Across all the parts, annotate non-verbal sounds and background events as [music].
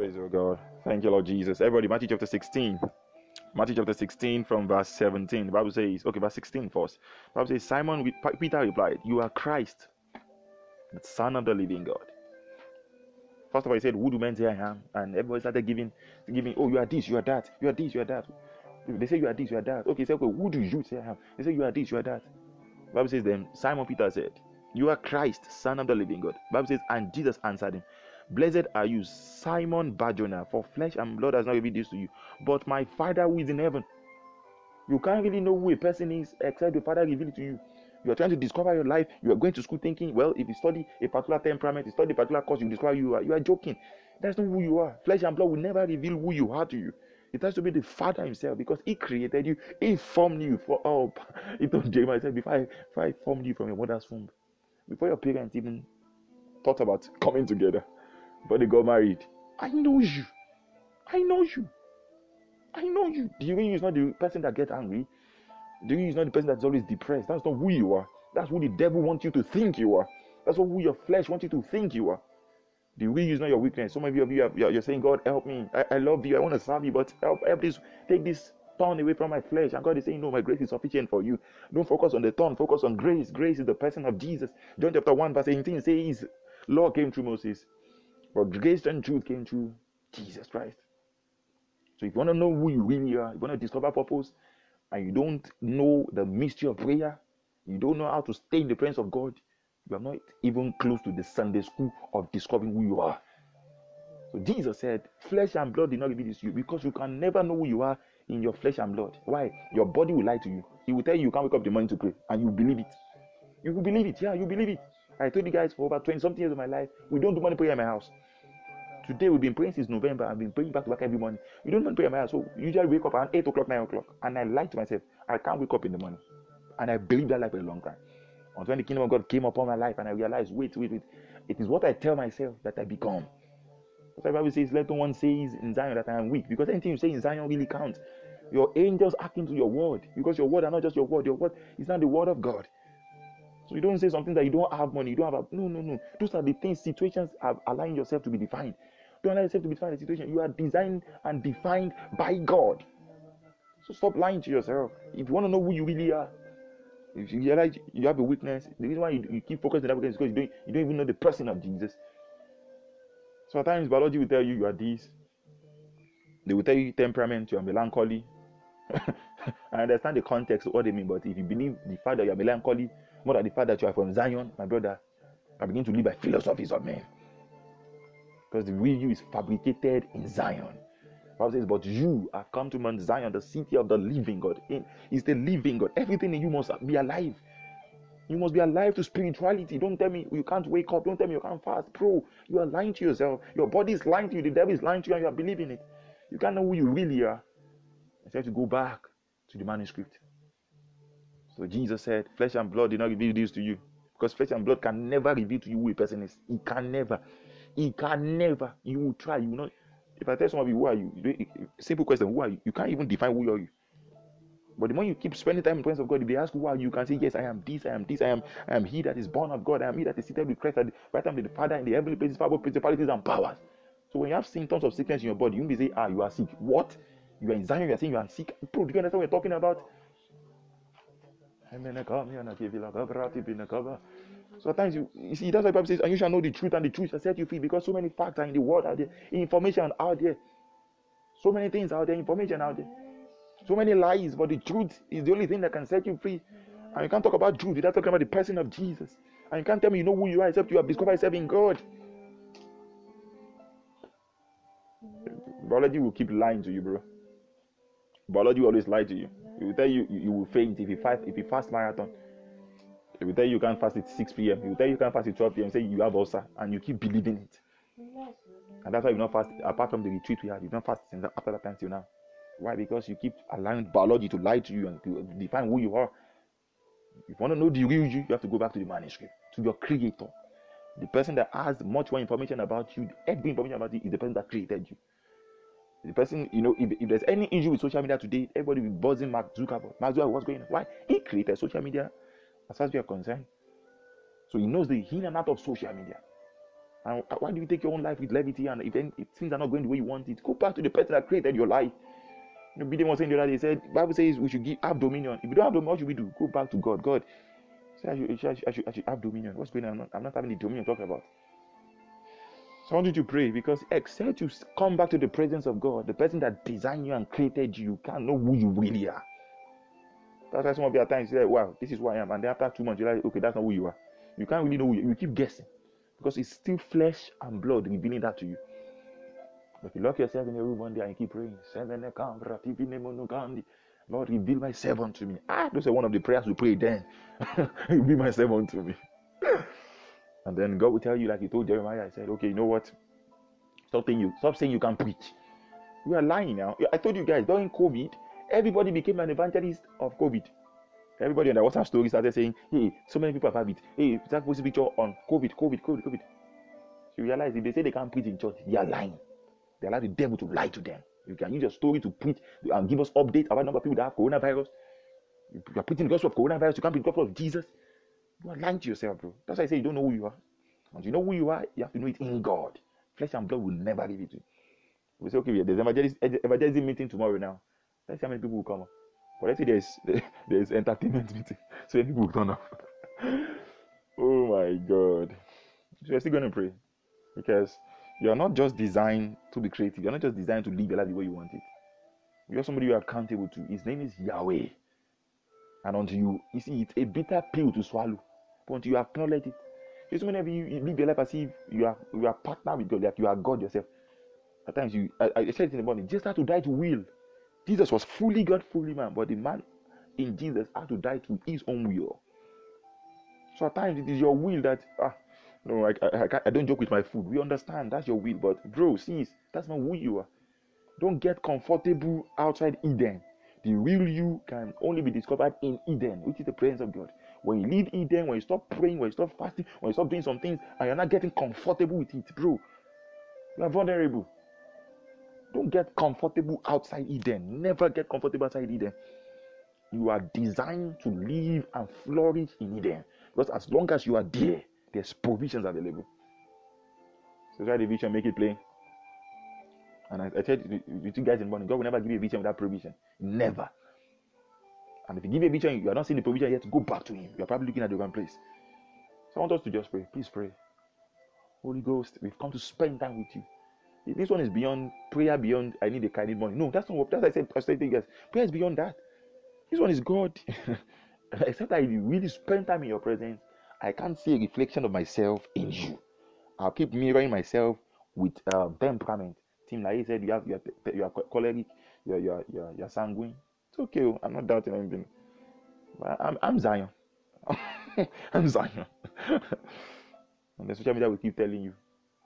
Praise your God. Thank you, Lord Jesus. Everybody, Matthew chapter 16. Matthew chapter 16 from verse 17. The Bible says, okay, verse 16 first. The Bible says, Simon, Peter replied, You are Christ, the Son of the living God. First of all, he said, Who do men say I am? And everybody started giving, giving, Oh, you are this, you are that, you are this, you are that. They say you are this, you are that. Okay, say, okay, who do you say I am? They say you are this, you are that. The Bible says, Then Simon Peter said, You are Christ, Son of the living God. The Bible says, And Jesus answered him, Blessed are you, Simon Barjona, for flesh and blood has not revealed this to you, but my Father who is in heaven. You can't really know who a person is except the Father reveal it to you. You are trying to discover your life. You are going to school thinking, well, if you study a particular temperament, you study a particular course, you discover you are. You are joking. That's not who you are. Flesh and blood will never reveal who you are to you. It has to be the Father Himself because He created you. He formed you for oh [laughs] He told Jeremiah said, before I, before I formed you from your mother's womb, before your parents even thought about coming together, before they got married, I know you. I know you. I know you. Do you is not the person that gets angry? Do you is not the person that's always depressed? That's not who you are. That's who the devil wants you to think you are. That's what who your flesh wants you to think you are. The will is not your weakness. Some of you, you are, you're saying, God, help me. I, I love you. I want to serve you, but help, help this, take this thorn away from my flesh. And God is saying, No, my grace is sufficient for you. Don't focus on the thorn, focus on grace. Grace is the person of Jesus. John chapter 1, verse 18 says, Law came through Moses, but grace and truth came through Jesus Christ. So if you want to know who you really are, you want to discover purpose, and you don't know the mystery of prayer, you don't know how to stay in the presence of God, you are not even close to the Sunday school of discovering who you are. So Jesus said, Flesh and blood did not reveal this to you because you can never know who you are in your flesh and blood. Why? Your body will lie to you. He will tell you you can't wake up the morning to pray, and you believe it. You will believe it. Yeah, you believe it. I told you guys for over 20 something years of my life, we don't do money prayer in my house. Today we've been praying since November. I've been praying back to back every morning. We don't want pray in my house. So usually wake up around 8 o'clock, 9 o'clock. And I lie to myself, I can't wake up in the morning. And I believe that life for a long time. Until when the kingdom of God came upon my life and I realized, wait, wait, wait. It is what I tell myself that I become. That's why the Bible says, let no one says in Zion that I am weak. Because anything you say in Zion really counts. Your angels act into your word. Because your word are not just your word. Your word is not the word of God. So you don't say something that you don't have money. You don't have a, no, no, no. Those are the things, situations are allowing yourself to be defined. Don't allow yourself to be defined situation. You are designed and defined by God. So stop lying to yourself. If you want to know who you really are, if you realize you have a weakness, the reason why you, you keep focusing on that weakness is because you don't, you don't even know the person of Jesus. So at times biology will tell you you are this. They will tell you temperament, you are melancholy. [laughs] I understand the context of what they mean, but if you believe the fact that you are melancholy more than the fact that you are from Zion, my brother, I begin to live by philosophies of men. Because the real you is fabricated in Zion. Bible says, But you have come to Mount Zion, the city of the living God. It's the living God. Everything in you must be alive. You must be alive to spirituality. Don't tell me you can't wake up. Don't tell me you can't fast. Bro, you are lying to yourself. Your body is lying to you. The devil is lying to you, and you are believing it. You can't know who you really are. Instead, to go back to the manuscript. So Jesus said, Flesh and blood did not reveal this to you. Because flesh and blood can never reveal to you who a person is. It can never. It can never. You will try. You will not. If I tell some of you who are you, simple question, who are you? You can't even define who are you. But the more you keep spending time in the presence of God, if they ask who are you, you can say, Yes, I am this, I am this, I am, I am he that is born of God, I am he that is seated with Christ at the right hand of the Father in the heavenly places, power, principalities, and powers. So when you have symptoms of sickness in your body, you be saying, Ah, you are sick. What? You are in Zion, you are saying you are sick. Bro, do you understand what we're talking about? So at times you, you see that's why Bible says, and you shall know the truth, and the truth shall set you free. Because so many facts are in the world out there, information out there, so many things out there, information out there, so many lies. But the truth is the only thing that can set you free. And you can't talk about truth without talking about the person of Jesus. And you can't tell me you know who you are except you have discovered yourself in God. Biology will keep lying to you, bro. Biology will always lie to you. It will tell you you, will faint if you fast if you fast marathon. It will tell you you can't fast at 6 p.m. It will tell you you can't fast at 12 p.m. Say you have ulcer and you keep believing it. And that's why you not fast apart from the retreat we had, you don't fast since after that time till now. Why? Because you keep allowing biology to lie to you and to define who you are. If you want to know the real you, you have to go back to the manuscript, to your creator. The person that has much more information about you, every information about you is the person that created you. The person, you know, if, if there's any issue with social media today, everybody will be buzzing Mark Zuckerberg. Mark Zuckerberg, what's going on? Why? He created social media as far as we are concerned. So he knows the in and out of social media. And why do you take your own life with levity? And if, if things are not going the way you want it, go back to the person that created your life. You know, Bidem was saying the other day, said, Bible says we should give have dominion. If you don't have dominion, what should we do? Go back to God. God, say I should, I should, I should, I should have dominion. What's going on? I'm not, having the dominion talking about. I want you to pray because except you come back to the presence of God, the person that designed you and created you, you can't know who you really are. That's why some of you at times say, wow, this is who I am. And then after two months, you're like, okay, that's not who you are. You can't really know who you, you keep guessing because it's still flesh and blood revealing that to you. But if you lock yourself in a room one day and you keep praying, Lord, reveal myself unto me. Ah, those are one of the prayers we pray then. [laughs] reveal myself unto me. And then God will tell you, like He told Jeremiah, I said, okay, you know what? Stop saying you stop saying you can preach. You are lying now. I told you guys during COVID, everybody became an evangelist of COVID. Everybody on the WhatsApp story started saying, hey, so many people have it. Hey, that a picture on COVID, COVID, COVID, COVID. So you realize if they say they can't preach in church, they are lying. They allow the devil to lie to them. You can use your story to preach and give us update about number of people that have coronavirus. You are preaching the gospel of coronavirus, you can't preach the gospel of Jesus. You are lying to yourself, bro. That's why I say you don't know who you are. And you know who you are, you have to know it in God. Flesh and blood will never give it to you. We say, okay, there's evangelism, evangelism meeting tomorrow now. Let's see how many people will come up. But let's say there's [laughs] there's entertainment [laughs] meeting, so many people will turn up. [laughs] oh my God! So we're still going to pray because you are not just designed to be creative. You're not just designed to live your life the way you want it. You're somebody you're accountable to. His name is Yahweh. And until you, you see, it's a bitter pill to swallow. Until you acknowledge it, it's whenever you, you live your life as if you are you are partner with God, like you are God yourself. At times you, I, I said it in the morning, just have to die to will. Jesus was fully God, fully man, but the man in Jesus had to die to his own will. So at times it is your will that ah no, I, I, I don't joke with my food. We understand that's your will, but bro, sis, that's not who you are. Don't get comfortable outside Eden. The real you can only be discovered in Eden, which is the presence of God. When you leave Eden, when you stop praying, when you stop fasting, when you stop doing some things, and you're not getting comfortable with it, bro, you are vulnerable. Don't get comfortable outside Eden. Never get comfortable outside Eden. You are designed to live and flourish in Eden. Because as long as you are there, there's provisions available. So try the vision, make it plain. And I, I said to you guys in the morning, God will never give you a vision without provision. Never. And if you give a vision, you are not seeing the provision yet, go back to Him. You are probably looking at the wrong place. So I want us to just pray. Please pray. Holy Ghost, we've come to spend time with you. This one is beyond prayer, beyond I need a kind of money. No, that's not what that's I said. I said guys. Prayer is beyond that. This one is God. [laughs] Except that I really spend time in your presence I can't see a reflection of myself in you. I'll keep mirroring myself with uh, temperament. Tim LaHaye said you have you are, you are choleric, you are, you are, you are sanguine. It's okay. Oh, I'm not doubting anything. But I'm, I'm Zion. [laughs] I'm Zion. [laughs] and the social media will keep telling you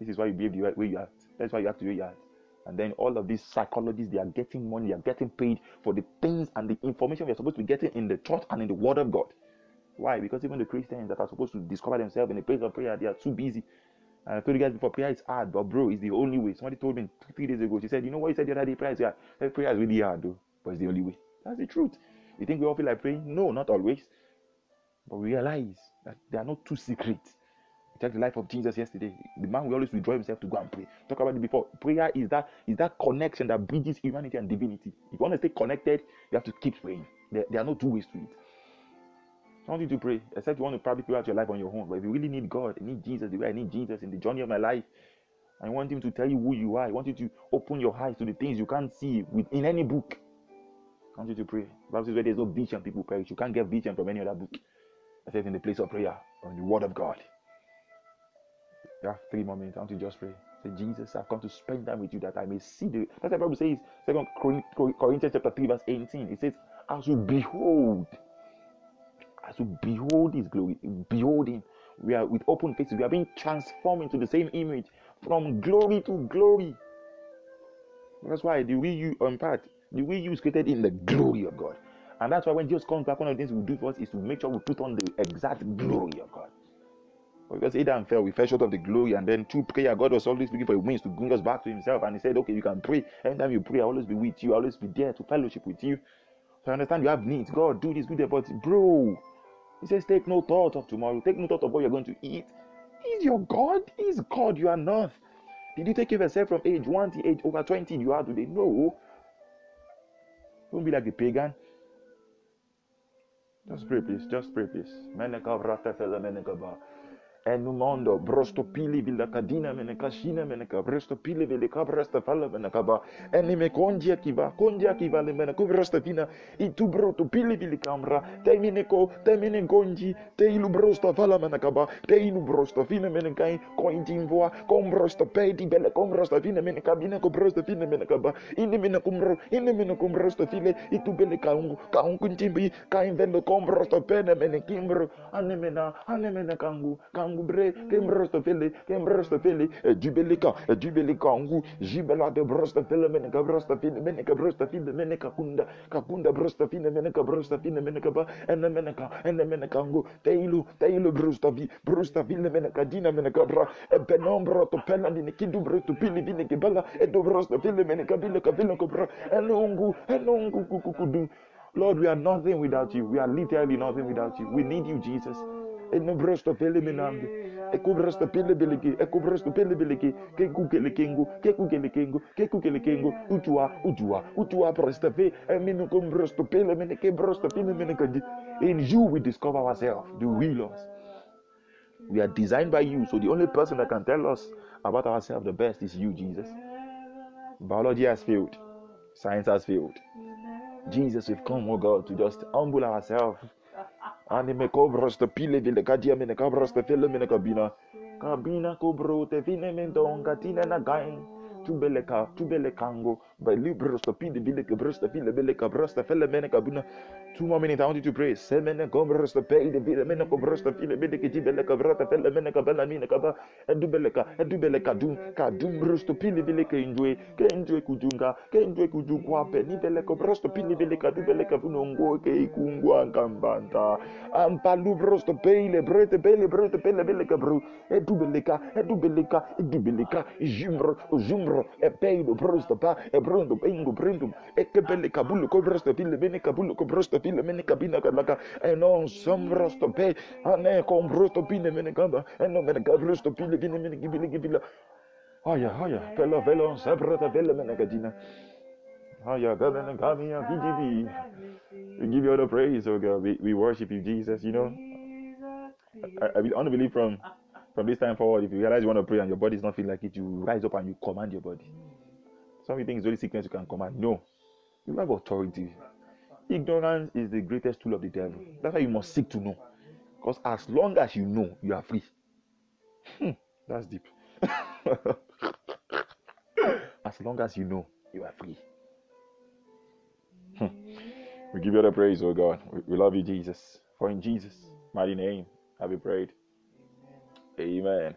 this is why you behave the way you act. That's why you have to do your act. And then all of these psychologists, they are getting money, they are getting paid for the things and the information we are supposed to be getting in the church and in the Word of God. Why? Because even the Christians that are supposed to discover themselves in a place of prayer, they are too busy. And I told you guys before, prayer is hard, but bro, it's the only way. Somebody told me three days ago, she said, You know what you said the other day? Prayer is hard. Prayer is really hard, though, but it's the only way. That's the truth. You think we all feel like praying? No, not always. But we realize that they are not too secret. Check the life of Jesus yesterday. The man will always withdraw himself to go and pray. Talk about it before. Prayer is that is that connection that bridges humanity and divinity. If you want to stay connected, you have to keep praying. There, there are no two ways to it. I want you to pray, except you want to probably figure out your life on your own. But if you really need God, I need Jesus, the way I need Jesus in the journey of my life, I want Him to tell you who you are. I want you to open your eyes to the things you can't see in any book. I want you to pray. Bible says where there's no vision, people perish. You can't get vision from any other book. Except in the place of prayer or in the Word of God. You have three more minutes. I want you to just pray. Say, Jesus, I've come to spend time with you that I may see the. That's what the Bible says, Second Corinthians chapter 3, verse 18. It says, As you behold as we behold his glory, behold him, we are with open faces, we are being transformed into the same image from glory to glory. That's why the way you unpack, the way you was created in the glory of God. And that's why when Jesus comes back, one of the things we do for us is to make sure we put on the exact glory of God. Because Adam fell, we fell short of the glory, and then through prayer, God was always looking for a means to bring us back to Himself. And He said, Okay, you can pray. Anytime you pray, I'll always be with you, I'll always be there to fellowship with you. So I understand you have needs. God, do this, do that. But bro, he says, Take no thought of tomorrow. Take no thought of what you're going to eat. He's your God. He's God. You are not. Did you take care of yourself from age 1 to age over 20 you are today? No. Don't be like the pagan. Just pray, please. Just pray, please. Ενούμάντο, μπροστο πύλη βιλακα δίνα μενεκα σίνα μενεκα, μπροστο πύλη βιλικά μπροστα φάλα μενεκα μπα, ενίμε κόντια κυβά, κόντια κυβά λεμενεκο μπροστα βίνα, ή του μπροτο πύλη βιλικά μπρα, τε μενεκο, τε μενε κόντι, τε ήλου μπροστα φάλα μενεκα μπα, τε ήλου μπροστα φίνα μενεκα, κόντιν βοa, κόμ μπροστα πέτι βέλε, κόμ μπροστα φίνα μενεκα, μπίνα κόμ μπροστα φίνα μενεκα μπα, είναι μενε κόμ μπρο, είναι μενε κόμ μπροστα φίλε, ή του μπέλε καούγκου, καούγκου τιμπι, καήν βέλε κόμ μπροστα πένε μενεκίμπρο, ανέμενα, ανέμενα καούγκου, καούγκου anne mena anne mena kangu kangu bre ke mbrosto mm. fele ke mbrosto mm. fele jubelika jubelika eh, eh, ngu jibela de brosto fele mene ka brosto fele mene ka brosto fele mene ka kunda ka kunda brosto fele mene ka brosto fele mene ka ba eh, ene mene ka ene mene ka ngu teilu teilu brosto vi brosto fele mene ka dina mene ka bra e penombro to pela ni kindu brosto fele vine ke bala e do brosto fele mene ka vile ka vile ko bra ene ngu ene Lord, we are nothing without you. We are literally nothing without you. We need you, Jesus. Eno brosto pele menambe eko brosto pele beleke eko brosto pele beleke ke kukele kengo ke kukele kengo ke kukele kengo utua utua utua brosto fe emino eh, kom brosto pele mene ke brosto pele in you we discover ourselves the real us we are designed by you so the only person that can tell us about ourselves the best is you jesus. Biology has failed. Science has failed. Jesus we've come oh god to just humble ourselves Anime cobros te pile vile kadia mene cabros te fele mene kabina. Kabina cobro te vine mendon katina na gain. Tubeleka, tubelekango, by libros te pile vile cabros te file vile cabros te fele mene kabina. Two more minutes, I want you to pray. Semene cobros te pay de vile mene cobros te file vile ki tibele cabra te fele mene kabela mine kaba. Edubeleka, edubeleka dum, ka dum bros te pile vile ke enjoy, ke enjoy kujunga, ke enjoy kujungwa pe ni vile cobros te pile vile ka dubeleka funongo ke ikungwa kambanta. Ampalu bros te pay le brete pele brete pele vile kabru. Edubeleka, edubeleka, edubeleka, jumro, jumro, e pay lo bros te pa, e brondo pengo brindum, e ke pele kabulu cobros te file mene kabulu cobros te file mene kabina kalaka, e non sombros te pay, ane te pine mene kamba, e non mene kabros te pile vine mene kibile kibila. Aya, aya, pela velo, sabra te vele mene kadina. Aya, gamene kamia kijibi. We give you all the praise, oh God. We, we worship you, Jesus. You know, I, I, I believe from from this time forward, if you realize you want to pray and your body is not feeling like it, you rise up and you command your body. Some people think it's only sickness you can command. No, you have authority. Ignorance is the greatest tool of the devil. That's why you must seek to know. Because as long as you know, you are free. Hmm, that's deep. [laughs] as long as you know, you are free. Hmm. We give you the praise, oh God. We, we love you, Jesus. For in Jesus' mighty name have we prayed. Amen.